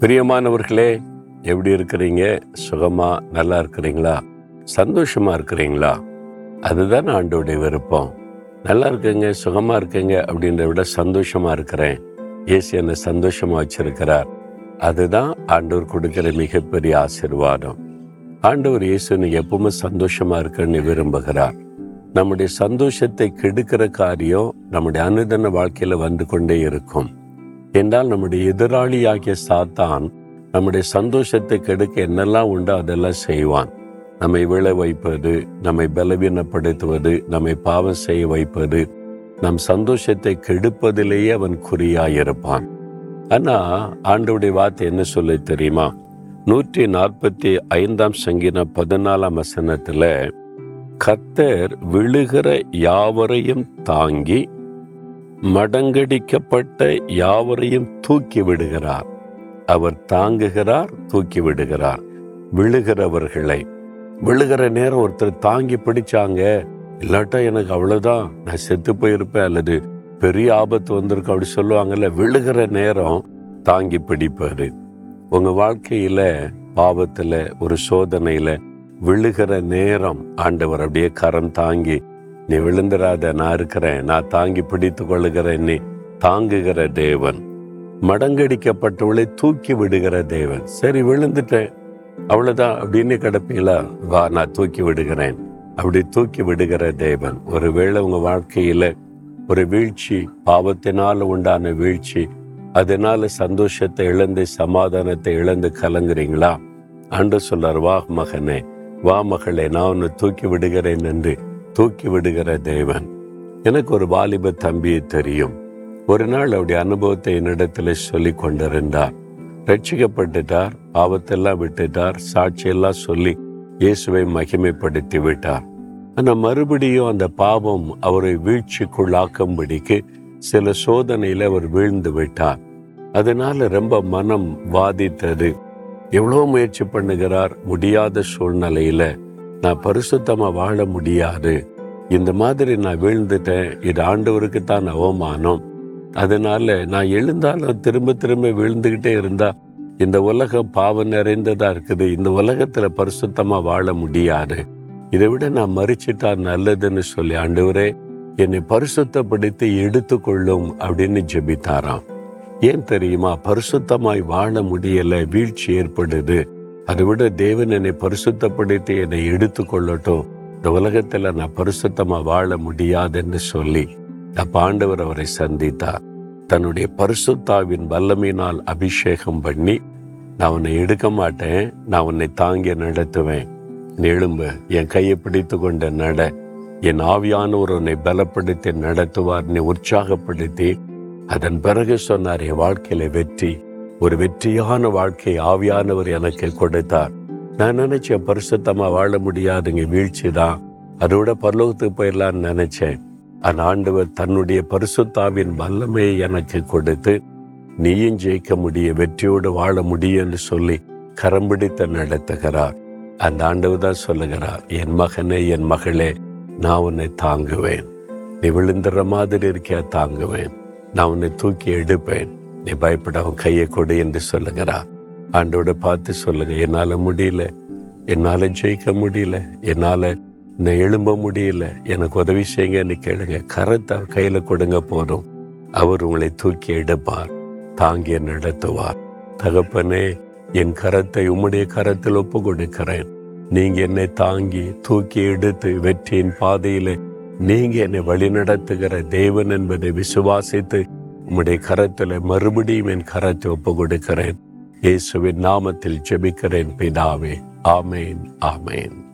பிரியமானவர்களே எப்படி இருக்கிறீங்க? சுகமா நல்லா இருக்கிறீங்களா? சந்தோஷமா இருக்கிறீங்களா? அதுதான் ஆண்டோடைய விருப்பம். நல்லா இருக்குங்க சுகமா இருக்கீங்க அப்படின்றத விட சந்தோஷமா இருக்கிறேன். இயேசு என்னை சந்தோஷமா வச்சிருக்கிறார். அதுதான் ஆண்டவர் கொடுக்கிற மிகப்பெரிய ஆசீர்வாதம். ஆண்டவர் இயேசுன்னு எப்பவுமே சந்தோஷமா இருக்கன்னு விரும்புகிறார். நம்முடைய சந்தோஷத்தை கெடுக்கிற காரியம் நம்முடைய அனுதன வாழ்க்கையில வந்து கொண்டே இருக்கும். என்றால் நம்முடைய எதிராளியாகிய சாத்தான் நம்முடைய சந்தோஷத்தை கெடுக்க என்னெல்லாம் உண்டோ அதெல்லாம் செய்வான். நம்மை விழ வைப்பது நம்மை பலவீனப்படுத்துவது நம்மை பாவம் செய்ய வைப்பது நம் சந்தோஷத்தை கெடுப்பதிலேயே அவன் குறியாயிருப்பான். ஆனா ஆண்டவுடைய வார்த்தை என்ன சொல்ல தெரியுமா? நூற்றி நாற்பத்தி ஐந்தாம் சங்கீதம் பதினாலாம் வசனத்துல கர்த்தர் விழுகிற யாவரையும் தாங்கி மடங்கடிக்கப்பட்ட யாவரையும் தூக்கி விடுகிறார். அவர் தாங்குகிறார் தூக்கி விடுகிறார். விழுகிறவர்களை. விழுகிற நேரம் ஒருத்தர் தாங்கி பிடிச்சாங்க. இல்லாட்டா எனக்கு அவ்வளவுதான். நான் செத்து போயிருப்பேன் அல்லது பெரிய ஆபத்து வந்திருக்கு அப்படி சொல்லுவாங்கல்ல விழுகிற நேரம் தாங்கி பிடிப்பாரு உங்க வாழ்க்கையில பாவத்துல ஒரு சோதனையில விழுகிற நேரம் ஆண்டவர் அப்படியே கரம் தாங்கி நீ விழுந்துடாத நான் இருக்கிறேன். நான் தாங்கி பிடித்து கொள்ளுகிறேன். நீ தாங்குகிற தேவன். மடங்கடிக்கப்பட்டவளை தூக்கி விடுகிற தேவன். சரி விழுந்துட்டேன். அவ்வளவுதான். அப்படின்னு கிடப்பீங்களா? வா நான் தூக்கி விடுகிறேன். அப்படி தூக்கி விடுகிற தேவன். ஒருவேளை உங்க வாழ்க்கையில ஒரு வீழ்ச்சி பாவத்தினால உண்டான வீழ்ச்சி அதனால சந்தோஷத்தை இழந்து சமாதானத்தை இழந்து கலங்குறீங்களா? அன்று சொல்றார் வா மகனே வா மகளே நான் உன்னை தூக்கி விடுகிறேன் என்று தூக்கி விடுகிற தேவன். எனக்கு ஒரு வாலிப தம்பியை தெரியும். ஒரு நாள் அவருடைய அனுபவத்தை என்னிடத்துல சொல்லி கொண்டிருந்தார். ரட்சிக்கப்பட்டுட்டார் பாவத்தெல்லாம் விட்டுட்டார் சாட்சியெல்லாம் சொல்லி இயேசுவை மகிமைப்படுத்தி விட்டார். ஆனால் மறுபடியும் அந்த பாவம் அவரை வீழ்ச்சிக்குள்ளாக்கும்படிக்கு சில சோதனையில் அவர் வீழ்ந்து விட்டார். அதனால ரொம்ப மனம் வாதித்தது. எவ்வளோ முயற்சி பண்ணுகிறார் முடியாத சூழ்நிலையில நான் பரிசுத்தமாக வாழ முடியாது. இந்த மாதிரி நான் வீழ்ந்துட்டேன். இது ஆண்டவருக்கு தான் அவமானம். அதனால நான் எழுந்தாலும் திரும்ப திரும்ப விழுந்துக்கிட்டே இருந்தா இந்த உலகம் பாவம் நிறைந்ததா இருக்குது. இந்த உலகத்துல பரிசுத்தமா வாழ முடியாது. இதை விட நான் மறிச்சிட்டா நல்லதுன்னு சொல்லி ஆண்டவரே என்னை பரிசுத்தப்படுத்தி எடுத்துக்கொள்ளும் அப்படின்னு ஜெபித்தாராம். ஏன் தெரியுமா? பரிசுத்தமாய் வாழ முடியல வீழ்ச்சி ஏற்படுது. அதை விட தேவன் என்னை பரிசுத்தப்படுத்தி என்னை எடுத்துக்கொள்ளட்டும். இந்த உலகத்துல நான் பரிசுத்தமா வாழ முடியாதுன்னு சொல்லி அப்ப ஆண்டவர் அவரை சந்தித்தார். தன்னுடைய பரிசுத்தாவின் வல்லமையினால் அபிஷேகம் பண்ணி நான் உன்னை எடுக்க மாட்டேன் நான் உன்னை தாங்கி நடத்துவேன். எழும்பு என் கையை பிடித்து கொண்ட நட. என் ஆவியானவர் உன்னை பலப்படுத்தி நடத்துவார் நீ உற்சாகப்படுத்தி அதன் பிறகு சொன்னார் என் வாழ்க்கையில வெற்றி. ஒரு வெற்றியான வாழ்க்கை ஆவியானவர் எனக்கு கொடுத்தார். நான் நினைச்சேன் பரிசுத்தமா வாழ முடியாதுங்க வீழ்ச்சி தான் அதோட பரலோகத்துக்கு போயிடலான்னு நினைச்சேன். அந்த ஆண்டவர் தன்னுடைய பரிசுத்தாவின் வல்லமையை எனக்கு கொடுத்து நீயும் ஜெயிக்க முடியும் வெற்றியோடு வாழ முடியும்னு சொல்லி கரம்பிடித்து நடத்துகிறார். அந்த ஆண்டவர் தான் சொல்லுகிறார் என் மகனே என் மகளே நான் உன்னை தாங்குவேன். நீ விழுந்துற மாதிரி இருக்கியா தாங்குவேன். நான் உன்னை தூக்கி எடுப்பேன். நீ பயப்படாம கையை கொடு என்று சொல்லுகிறா ஆண்டோட பார்த்து சொல்லுங்க. என்னால முடியல. என்னால ஜெயிக்க முடியல. என்னால நான் எழும்ப முடியல. எனக்கு உதவி செய்யுங்கன்னு கேளுங்க. கரத்தை கையில கொடுங்க போதும். அவர் உங்களை தூக்கி எடுப்பார். தாங்கி நடத்துவார். தகப்பனே என் கரத்தை உம்முடைய கரத்தில் ஒப்பு கொடுக்கிறேன் நீங்க என்னை தாங்கி தூக்கி எடுத்து வெற்றியின் பாதையில நீங்க என்னை வழிநடத்துகிற தேவன் என்பதை விசுவாசித்து உம்முடைய கரத்தில் மறுபடியும் என் கரத்தை ஒப்பு கொடுக்கிறேன் இயேசுவின் நாமத்தில் ஜெபிக்கிறேன் பிதாவே. ஆமேன் ஆமேன்.